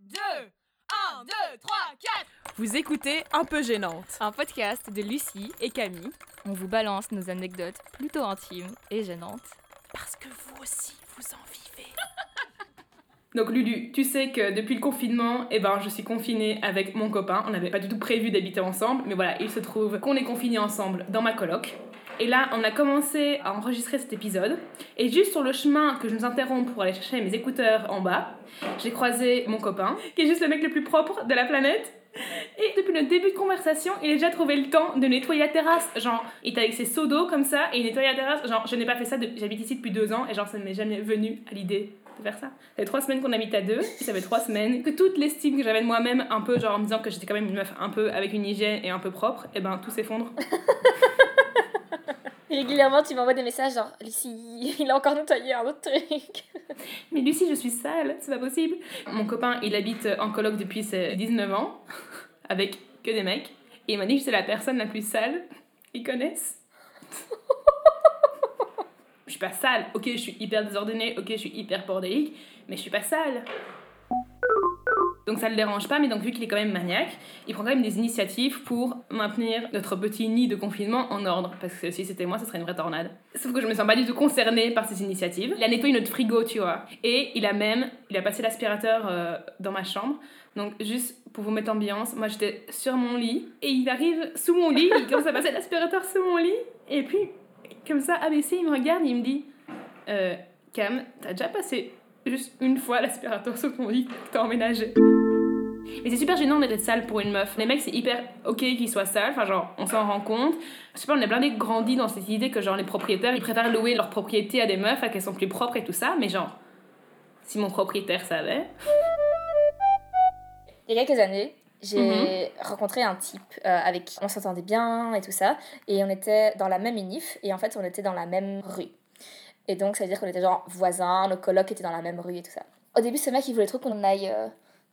2, 1, 2, 3, 4 Vous écoutez Un peu gênante. Un podcast de Lucie Et Camille. On vous balance nos anecdotes plutôt intimes et gênantes. Parce que vous aussi, vous en vivez. Donc Lulu, tu sais que depuis le confinement, eh ben, je suis confinée avec mon copain. On n'avait pas du tout prévu d'habiter ensemble, mais voilà, il se trouve qu'on est confinés ensemble dans ma coloc. Et là, on a commencé à enregistrer cet épisode. Et juste sur le chemin que je nous interromps pour aller chercher mes écouteurs en bas, j'ai croisé mon copain, qui est juste le mec le plus propre de la planète. Et depuis le début de conversation, il a déjà trouvé le temps de nettoyer la terrasse. Genre, il était avec ses seaux d'eau comme ça et il nettoyait la terrasse. Genre, je n'ai pas fait ça, j'habite ici depuis deux ans et genre, ça ne m'est jamais venu à l'idée de faire ça. Ça fait trois semaines qu'on habite à deux, ça fait trois semaines que toute l'estime que j'avais de moi-même, un peu genre en me disant que j'étais quand même une meuf un peu avec une hygiène et un peu propre, et ben tout s'effondre. Régulièrement, tu m'envoies des messages genre Lucie, il a encore nettoyé un autre truc. Mais Lucie, je suis sale, c'est pas possible. Mon copain, il habite en coloc depuis ses 19 ans, avec que des mecs, et il m'a dit que j'étais la personne la plus sale qu'ils connaissent. je suis pas sale, ok, je suis hyper désordonnée, ok, je suis hyper bordélique, mais je suis pas sale. Donc ça le dérange pas, mais donc vu qu'il est quand même maniaque, il prend quand même des initiatives pour maintenir notre petit nid de confinement en ordre. Parce que si c'était moi, ce serait une vraie tornade. Sauf que je me sens pas du tout concernée par ces initiatives. Il a nettoyé notre frigo, tu vois. Et il a même, il a passé l'aspirateur euh, dans ma chambre. Donc juste pour vous mettre ambiance, moi j'étais sur mon lit et il arrive sous mon lit, il commence à passer l'aspirateur sous mon lit. Et puis, comme ça, ABC, il me regarde, il me dit euh, Cam, t'as déjà passé juste une fois l'aspirateur sous ton lit que t'as emménagé. Mais c'est super gênant d'être sale pour une meuf. Les mecs, c'est hyper ok qu'ils soient sales, enfin, genre, on s'en rend compte. Je sais pas, on est blindé grandi dans cette idée que, genre, les propriétaires, ils préfèrent louer leur propriété à des meufs, à qu'elles sont plus propres et tout ça, mais genre, si mon propriétaire savait. Il y a quelques années, j'ai Mhm. rencontré un type euh, avec qui on s'entendait bien et tout ça, et on était dans la même unif, et en fait, on était dans la même rue. Et donc, ça veut dire qu'on était genre voisins, nos colocs étaient dans la même rue et tout ça. Au début, ce mec, il voulait trop qu'on aille. euh,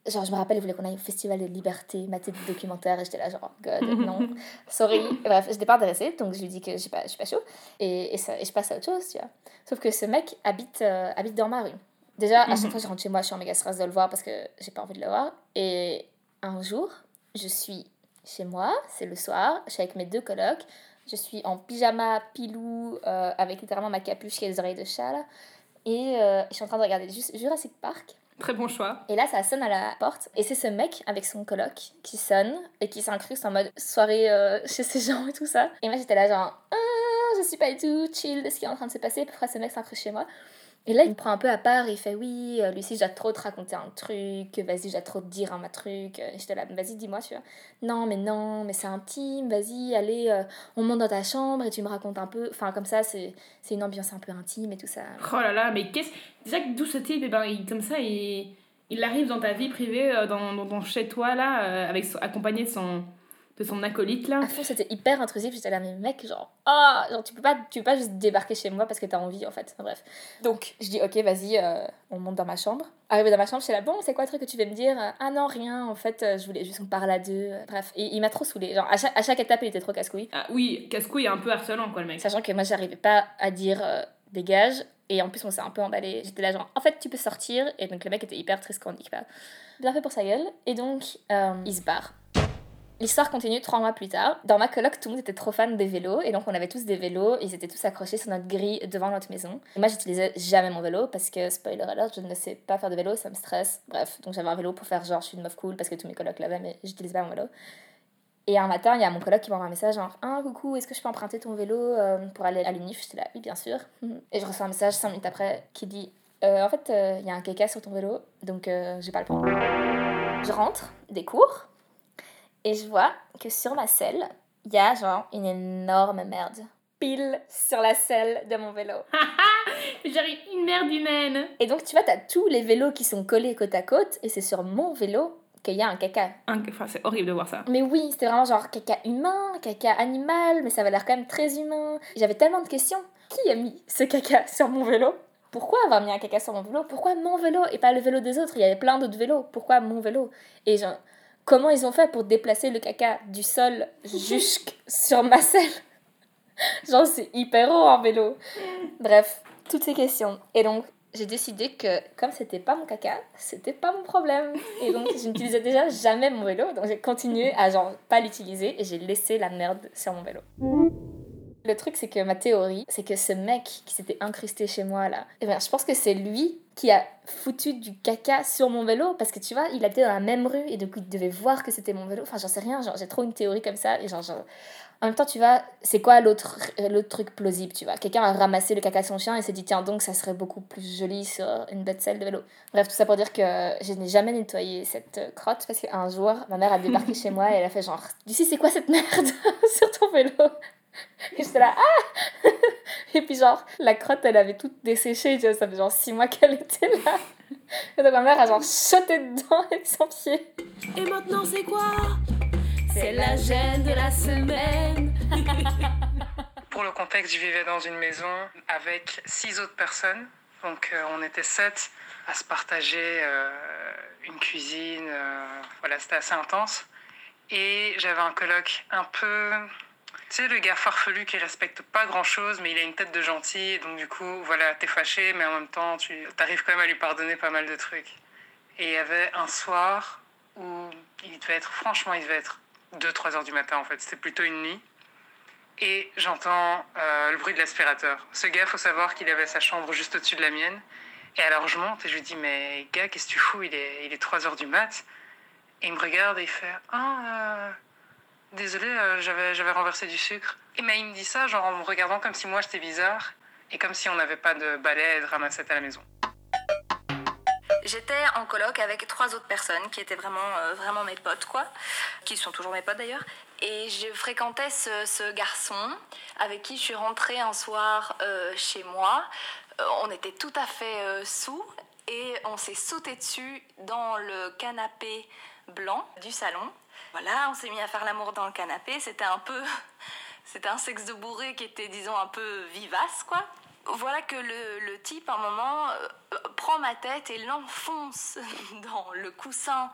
Genre, je me rappelle, il voulait qu'on aille au Festival de Liberté, mater des documentaires, et j'étais là, genre, God, non, sorry. Bref, j'étais pas intéressée, donc je lui dis que j'ai pas, je suis pas chaud, et, et, ça, et je passe à autre chose, tu vois. Sauf que ce mec habite, euh, habite dans ma rue. Déjà, à chaque fois que je rentre chez moi, je suis en méga stress de le voir parce que j'ai pas envie de le voir. Et un jour, je suis chez moi, c'est le soir, je suis avec mes deux colocs, je suis en pyjama pilou, euh, avec littéralement ma capuche qui a des oreilles de chat, là, et euh, je suis en train de regarder Ju- Jurassic Park. Très bon choix. Et là, ça sonne à la porte. Et c'est ce mec avec son coloc qui sonne et qui s'incruste en mode soirée euh, chez ces gens et tout ça. Et moi, j'étais là, genre, ah, je suis pas du tout chill de ce qui est en train de se passer. Pourquoi ce mec s'incruste chez moi? Et là, il me prend un peu à part. Il fait, oui, euh, Lucie, je dois trop te raconter un truc. Vas-y, je dois trop te dire un ma truc. Et J'étais là, vas-y, dis-moi, tu vois. Non, mais non, mais c'est intime. Vas-y, allez, euh, on monte dans ta chambre et tu me racontes un peu. Enfin, comme ça, c'est une ambiance un peu intime et tout ça. Oh là là, mais qu'est-ce. Déjà d'où ce type, et ben, il, comme ça, il, il arrive dans ta vie privée, euh, dans, dans ton chez-toi, là, euh, avec, accompagné de son, de son acolyte, là. À fond, c'était hyper intrusif. J'étais là, mais mec, genre, ah, genre, tu peux pas, tu peux pas juste débarquer chez moi parce que t'as envie, en fait. Enfin, bref. Donc, je dis, ok, vas-y, euh, on monte dans ma chambre. Arrivé dans ma chambre, j'étais là, bon, c'est quoi le truc que tu veux me dire? Ah non, rien, en fait, euh, je voulais juste qu'on parle à deux. Bref, et il m'a trop saoulé. Genre, à chaque, à chaque étape, il était trop casse-couille. Ah oui, casse-couille un peu harcelant, quoi, le mec. Sachant que moi, j'arrivais pas à dire euh, dégage. Et en plus, on s'est un peu emballé. J'étais là, genre, en fait, tu peux sortir. Et donc, le mec était hyper triste quand on dit pas. Bien fait pour sa gueule. Et donc, euh, il se barre. L'histoire continue trois mois plus tard. Dans ma coloc, tout le monde était trop fan des vélos. Et donc, on avait tous des vélos. Ils étaient tous accrochés sur notre grille devant notre maison. Et moi, j'utilisais jamais mon vélo parce que, spoiler alert, je ne sais pas faire de vélo, ça me stresse. Bref, donc j'avais un vélo pour faire genre, je suis une meuf cool parce que tous mes colocs l'avaient, mais j'utilisais pas mon vélo. Et un matin, il y a mon coloc qui m'envoie un message genre Ah, coucou, est-ce que je peux emprunter ton vélo euh, pour aller à l'UNIF? J'étais là, oui, bien sûr. Et je reçois un message 5 minutes après qui dit Euh, En fait, euh, il y a un caca sur ton vélo, donc euh, je vais pas le prendre. Je rentre des cours et je vois que sur ma selle, il y a genre une énorme merde. Pile sur la selle de mon vélo. J'arrive une merde humaine. Et donc, tu vois, t'as tous les vélos qui sont collés côte à côte et c'est sur mon vélo qu'il y a un caca. Un- Enfin, c'est horrible de voir ça. Mais oui, c'était vraiment genre caca humain, caca animal, mais ça avait l'air quand même très humain. J'avais tellement de questions. Qui a mis ce caca sur mon vélo? Pourquoi avoir mis un caca sur mon vélo? Pourquoi mon vélo et pas le vélo des autres? Il y avait plein d'autres vélos. Pourquoi mon vélo? Et genre, comment ils ont fait pour déplacer le caca du sol jusque sur ma selle? Genre, c'est hyper haut en vélo. Bref, toutes ces questions. Et donc, j'ai décidé que comme c'était pas mon caca, c'était pas mon problème. Et donc je n'utilisais déjà jamais mon vélo, donc j'ai continué à genre pas l'utiliser et j'ai laissé la merde sur mon vélo. Le truc, c'est que ma théorie, c'est que ce mec qui s'était incrusté chez moi là, eh ben, je pense que c'est lui qui a foutu du caca sur mon vélo parce que tu vois, il habitait dans la même rue et donc il devait voir que c'était mon vélo. Enfin, j'en sais rien, j'ai trop une théorie comme ça et genre, genre... En même temps, tu vois, c'est quoi l'autre l'autre truc plausible, tu vois? Quelqu'un a ramassé le caca de son chien et s'est dit, tiens, donc ça serait beaucoup plus joli sur une bête selle de vélo. Bref, tout ça pour dire que je n'ai jamais nettoyé cette crotte parce qu'un jour, ma mère a débarqué chez moi et elle a fait genre, d'ici, c'est quoi cette merde sur ton vélo? Et j'étais là, ah Et puis genre, la crotte, elle avait toute desséché, tu vois, ça fait genre 6 mois qu'elle était là. Et donc ma mère a genre sauté dedans avec son pied. Et maintenant, c'est quoi? C'est la gêne de la semaine. Pour le contexte, je vivais dans une maison avec six autres personnes. Donc euh, on était sept à se partager euh, une cuisine. euh, voilà, c'était assez intense. Et j'avais un coloc un peu... Tu sais, le gars farfelu qui respecte pas grand-chose, mais il a une tête de gentil. Donc du coup, voilà, t'es fâché, mais en même temps, tu arrives quand même à lui pardonner pas mal de trucs. Et il y avait un soir où il devait être, franchement, il devait être 2-3 heures du matin en fait. C'était plutôt une nuit. Et j'entends euh, le bruit de l'aspirateur. Ce gars, faut savoir qu'il avait sa chambre juste au-dessus de la mienne. Et alors je monte et je lui dis Mais gars, qu'est-ce que tu fous? Il est, il est 3 heures du mat. Et il me regarde et il fait Ah, désolé, euh, j'avais, j'avais renversé du sucre. Et mais me dit ça, genre en me regardant comme si moi j'étais bizarre. Et comme si on n'avait pas de balai et de ramassette à la maison. J'étais en coloc avec trois autres personnes qui étaient vraiment, euh, vraiment mes potes, quoi, qui sont toujours mes potes d'ailleurs. Et je fréquentais ce, ce garçon avec qui je suis rentrée un soir euh, chez moi. On était tout à fait sous et on s'est sauté dessus dans le canapé blanc du salon. Voilà, on s'est mis à faire l'amour dans le canapé. C'était un peu. C'était un sexe de bourré qui était, disons, un peu vivace, quoi. Voilà que le, le type, à un moment, euh, prend ma tête et l'enfonce dans le coussin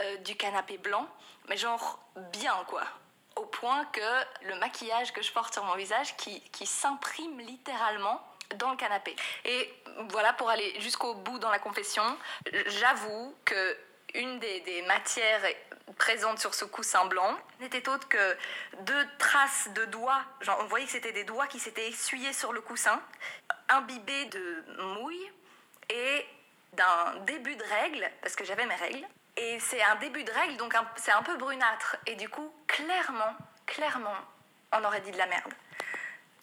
euh, du canapé blanc, mais genre bien, quoi. Au point que le maquillage que je porte sur mon visage qui, qui s'imprime littéralement dans le canapé. Et voilà, pour aller jusqu'au bout dans la confession, j'avoue que une des, des matières présentes sur ce coussin blanc n'était autre que deux traces de doigts. Genre, on voyait que c'était des doigts qui s'étaient essuyés sur le coussin, imbibés de mouille et d'un début de règle, parce que j'avais mes règles. Et c'est un début de règle, donc c'est un peu brunâtre. Et du coup, clairement, clairement, on aurait dit de la merde.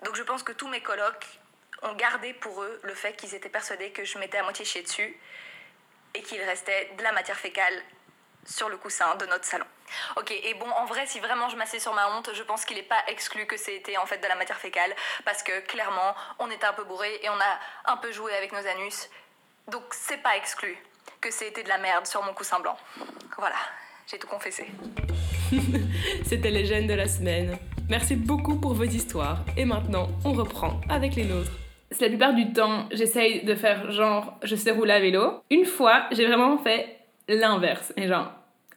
Donc je pense que tous mes colocs ont gardé pour eux le fait qu'ils étaient persuadés que je m'étais à moitié chiée dessus et qu'il restait de la matière fécale sur le coussin de notre salon. Ok, et bon, en vrai, si vraiment je m'assieds sur ma honte, je pense qu'il n'est pas exclu que c'était en fait de la matière fécale, parce que clairement, on était un peu bourré et on a un peu joué avec nos anus. Donc c'est pas exclu que c'était de la merde sur mon coussin blanc. Voilà, j'ai tout confessé. C'était les gènes de la semaine. Merci beaucoup pour vos histoires. Et maintenant, on reprend avec les nôtres. C'est la plupart du temps, j'essaye de faire genre, je sais rouler à vélo. Une fois, j'ai vraiment fait l'inverse. Et genre,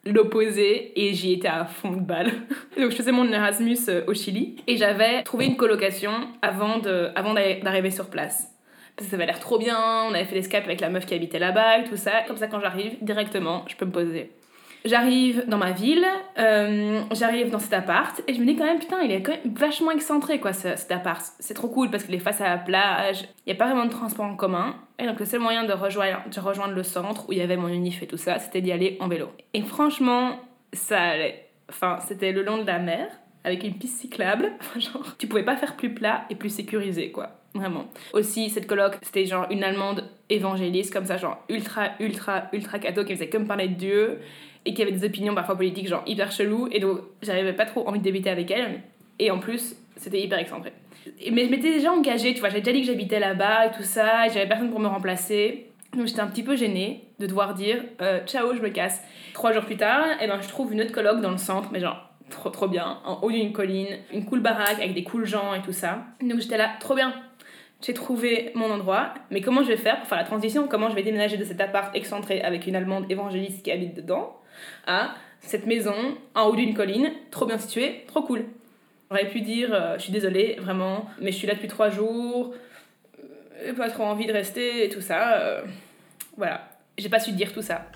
l'opposé et j'y étais à fond de balle. Donc je faisais mon Erasmus euh, au Chili et j'avais trouvé une colocation avant de- avant d'arriver sur place. Ça avait l'air trop bien, on avait fait l'escape avec la meuf qui habitait là-bas et tout ça. Comme ça, quand j'arrive, directement, je peux me poser. J'arrive dans ma ville, euh, j'arrive dans cet appart et je me dis quand même, putain, il est quand même vachement excentré quoi ce- cet appart. C'est trop cool parce qu'il est face à la plage, il n'y a pas vraiment de transport en commun. Et donc le seul moyen de rejoindre, de rejoindre le centre où il y avait mon unif et tout ça, c'était d'y aller en vélo. Et franchement, ça allait. Enfin, c'était le long de la mer avec une piste cyclable. Genre, tu pouvais pas faire plus plat et plus sécurisé quoi. Vraiment. Aussi, cette coloc, c'était genre une allemande évangéliste, comme ça, genre ultra, ultra, ultra catho, qui faisait comme parler de Dieu et qui avait des opinions parfois politiques genre hyper chelou et donc j'avais pas trop envie de débuter avec elle. Et en plus c'était hyper excentré. Mais je m'étais déjà engagée tu vois j'avais déjà dit que j'habitais là-bas et tout ça et j'avais personne pour me remplacer. Donc j'étais un petit peu gênée de devoir dire euh, ciao je me casse trois jours plus tard et ben je trouve une autre coloc dans le centre mais genre trop trop bien en haut d'une colline une cool baraque avec des cool gens et tout ça donc j'étais là trop bien j'ai trouvé mon endroit, mais comment je vais faire pour faire la transition? Comment je vais déménager de cet appart excentré avec une allemande évangéliste qui habite dedans à cette maison en haut d'une colline, trop bien située, trop cool. J'aurais pu dire, euh, je suis désolée, vraiment, mais je suis là depuis trois jours, euh, pas trop envie de rester et tout ça. euh, voilà, j'ai pas su dire tout ça.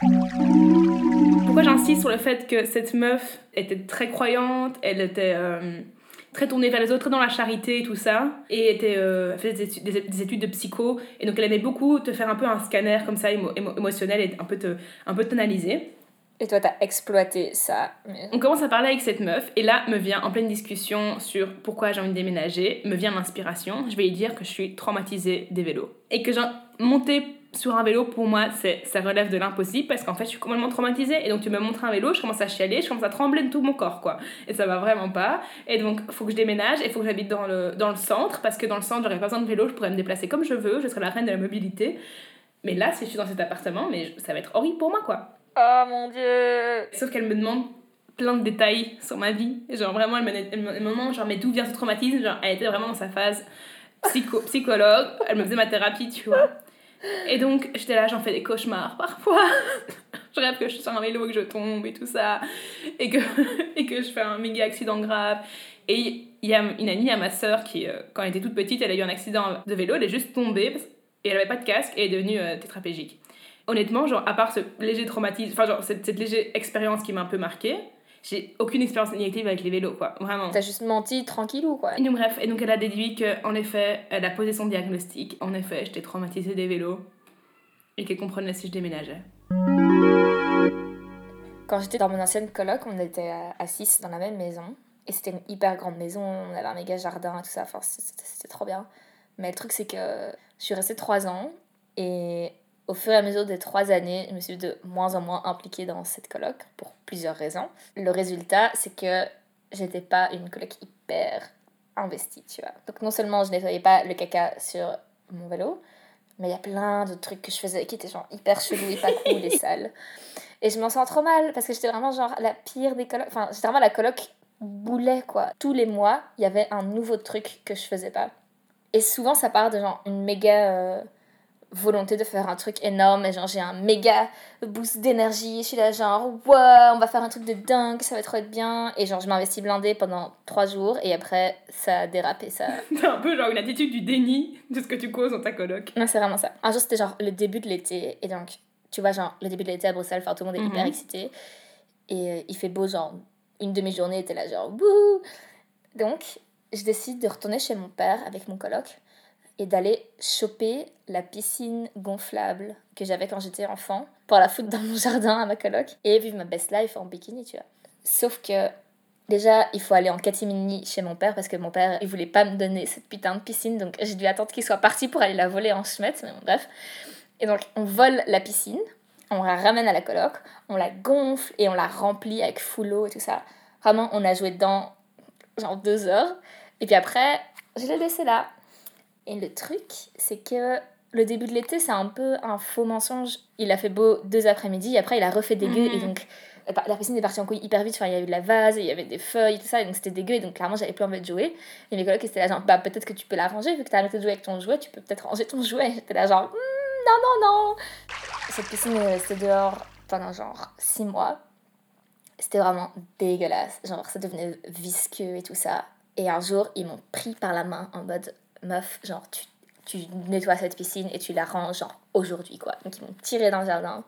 Pourquoi j'insiste sur le fait que cette meuf était très croyante, elle était euh, très tournée vers les autres, très dans la charité et tout ça, et était, euh, faisait des études, des- des études de psycho, et donc elle aimait beaucoup te faire un peu un scanner comme ça émo- émo- émotionnel et un peu te, un peu t'analyser. Et toi, t'as exploité ça. On commence à parler avec cette meuf, et là me vient en pleine discussion sur pourquoi j'ai envie de déménager, me vient l'inspiration. Je vais lui dire que je suis traumatisée des vélos. Et que genre, monter sur un vélo, pour moi, ça relève de l'impossible parce qu'en fait, je suis complètement traumatisée. Et donc, tu me montres un vélo, je commence à chialer, je commence à trembler de tout mon corps, quoi. Et ça va vraiment pas. Et donc, faut que je déménage et faut que j'habite dans le, dans le centre parce que dans le centre, j'aurais pas besoin de vélo, je pourrais me déplacer comme je veux, je serais la reine de la mobilité. Mais là, si je suis dans cet appartement, mais ça va être horrible pour moi, quoi. Oh mon dieu Sauf qu'elle me demande plein de détails sur ma vie. Genre vraiment, elle me, elle me, elle me demande genre, mais d'où vient ce traumatisme? Genre, elle était vraiment dans sa phase psycho, psychologue. Elle me faisait ma thérapie, tu vois. Et donc, j'étais là, j'en fais des cauchemars parfois. je rêve que je suis sur un vélo et que je tombe et tout ça. Et que, et que je fais un méga accident grave. Et il y a une amie à ma sœur qui, euh, quand elle était toute petite, elle a eu un accident de vélo, elle est juste tombée et elle avait pas de casque et est devenue euh, tétraplégique. Honnêtement, genre, à part ce léger traumatisme, enfin, genre, cette, cette légère expérience qui m'a un peu marquée, j'ai aucune expérience négative avec les vélos, quoi, vraiment. T'as juste menti tranquillou, quoi? Et donc, bref, et donc elle a déduit qu'en effet, elle a posé son diagnostic. En effet, j'étais traumatisée des vélos et qu'elle comprenait si je déménageais. Quand j'étais dans mon ancienne coloc, on était à- à 6 dans la même maison. Et c'était une hyper grande maison, on avait un méga jardin et tout ça, enfin c'était c'était trop bien. Mais le truc c'est que je suis restée 3 ans et au fur et à mesure des 3 années, je me suis de moins en moins impliquée dans cette coloc pour plusieurs raisons. Le résultat c'est que j'étais pas une coloc hyper investie, tu vois. Donc non seulement je nettoyais pas le caca sur mon vélo, mais il y a plein d'autres trucs que je faisais qui étaient genre hyper chelous et pas cool et sales. Et je m'en sens trop mal parce que j'étais vraiment genre la pire des colocs. Enfin, j'étais vraiment la coloc boulet quoi. Tous les mois, il y avait un nouveau truc que je faisais pas. Et souvent, ça part de genre une méga euh, volonté de faire un truc énorme. Et genre, j'ai un méga boost d'énergie. Je suis là, genre, ouais, on va faire un truc de dingue, ça va trop être bien. Et genre, je m'investis blindé pendant trois jours. Et après, ça a dérapé. Ça... T'as un peu genre une attitude du déni de ce que tu causes dans ta coloc. Non, c'est vraiment ça. Un jour, c'était genre le début de l'été. Et donc, tu vois, genre, le début de l'été à Bruxelles, enfin, tout le monde est Mhm. hyper excité. Et euh, il fait beau, genre, une demi-journée, et t'es là, genre, bouh Donc, je décide de retourner chez mon père avec mon coloc et d'aller choper la piscine gonflable que j'avais quand j'étais enfant pour la foutre dans mon jardin à ma coloc et vivre ma best life en bikini, tu vois. Sauf que déjà, il faut aller en catimini chez mon père parce que mon père, il voulait pas me donner cette putain de piscine donc j'ai dû attendre qu'il soit parti pour aller la voler en schmette, mais bon, bref. Et donc, on vole la piscine, on la ramène à la coloc, on la gonfle et on la remplit avec full eau et tout ça. Vraiment, on a joué dedans genre deux heures. Et puis après, je l'ai laissé là. Et le truc, c'est que le début de l'été, c'est un peu un faux mensonge. Il a fait beau deux après-midi, après il a refait dégueu, et donc la- la piscine est partie en couille hyper vite. Enfin, il y a eu de la vase, il y avait des feuilles, tout ça, et donc c'était dégueu, et donc clairement, j'avais plus envie de jouer. Et mes collègues étaient là, genre, bah peut-être que tu peux la ranger, vu que t'as arrêté de jouer avec ton jouet, tu peux peut-être ranger ton jouet. J'étais là, genre, Hmm, non, non, non. Cette piscine est restée dehors pendant genre six mois. C'était vraiment dégueulasse. Genre, ça devenait visqueux et tout ça. Et un jour, ils m'ont pris par la main en mode meuf, genre, tu, tu nettoies cette piscine et tu la ranges, genre, aujourd'hui, quoi. Donc, ils m'ont tiré dans le jardin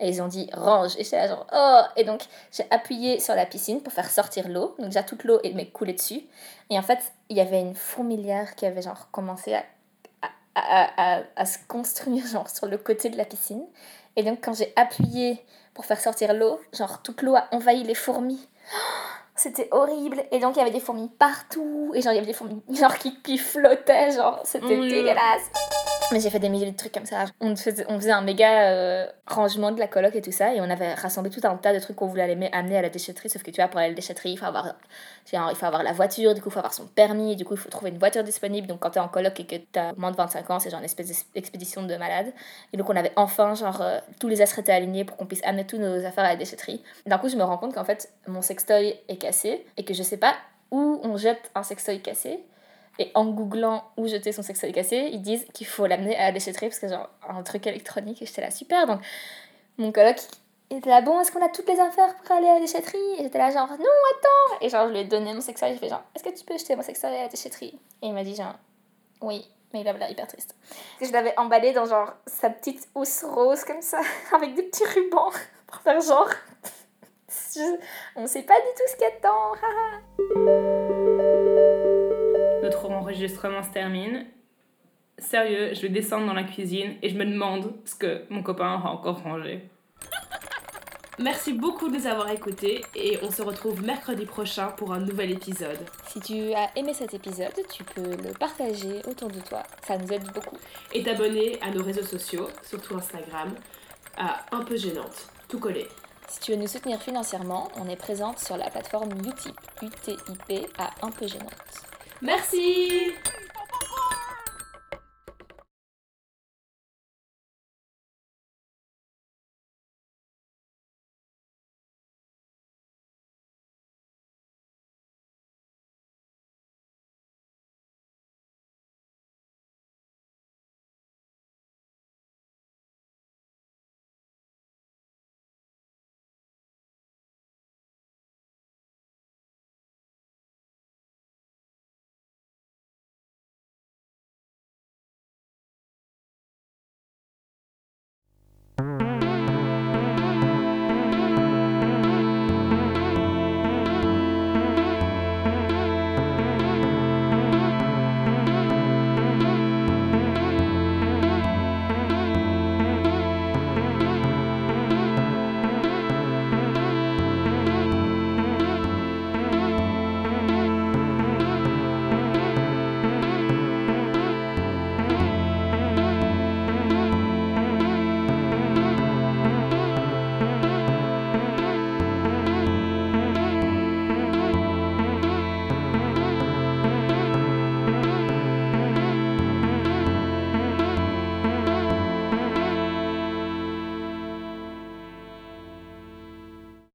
et ils ont dit range. Et j'étais là, genre, oh Et donc, j'ai appuyé sur la piscine pour faire sortir l'eau. Donc, déjà, toute l'eau m'est coulée dessus. Et en fait, il y avait une fourmilière qui avait, genre, commencé à, à, à, à, à se construire, genre, sur le côté de la piscine. Et donc, quand j'ai appuyé pour faire sortir l'eau, genre, toute l'eau a envahi les fourmis. C'était horrible. Et donc, il y avait des fourmis partout. Et genre, il y avait des fourmis genre, qui, qui flottaient. Genre, c'était dégueulasse. Mais j'ai fait des milliers de trucs comme ça. On faisait, on faisait un méga euh, rangement de la coloc et tout ça. Et on avait rassemblé tout un tas de trucs qu'on voulait aller amener à la déchetterie. Sauf que tu vois, pour aller à la déchetterie, il faut avoir, genre, il faut avoir la voiture. Du coup, il faut avoir son permis. Du coup, il faut trouver une voiture disponible. Donc, quand t'es en coloc et que t'as moins de 25 ans, c'est genre une espèce d'expédition de malade. Et donc, on avait enfin, genre, euh, tous les astres étaient alignés pour qu'on puisse amener toutes nos affaires à la déchetterie. D'un coup, je me rends compte qu'en fait, mon sextoy est et que je sais pas où on jette un sextoy cassé. Et en googlant où jeter son sextoy cassé, ils disent qu'il faut l'amener à la déchetterie parce que genre un truc électronique et j'étais là super. Donc mon coloc était là bon, est-ce qu'on a toutes les affaires pour aller à la déchetterie? Et j'étais là genre non, attends Et genre je lui ai donné mon sextoy, j'ai fait genre est-ce que tu peux jeter mon sextoy à la déchetterie? Et il m'a dit genre oui, Mais il avait l'air hyper triste. Je l'avais emballé dans genre sa petite housse rose comme ça, avec des petits rubans, pour faire genre. On sait pas du tout ce qu'il y a dedans. haha. Notre enregistrement se termine. Sérieux, je vais descendre dans la cuisine et je me demande ce que mon copain aura encore rangé. Merci beaucoup de nous avoir écoutés et on se retrouve mercredi prochain pour un nouvel épisode. si tu as aimé cet épisode, tu peux le partager autour de toi. Ça nous aide beaucoup. Et t'abonner à nos réseaux sociaux, surtout Instagram, à Un peu gênante, tout collé. Si tu veux nous soutenir financièrement, on est présente sur la plateforme Utip, UTIP à un peu gênante. Merci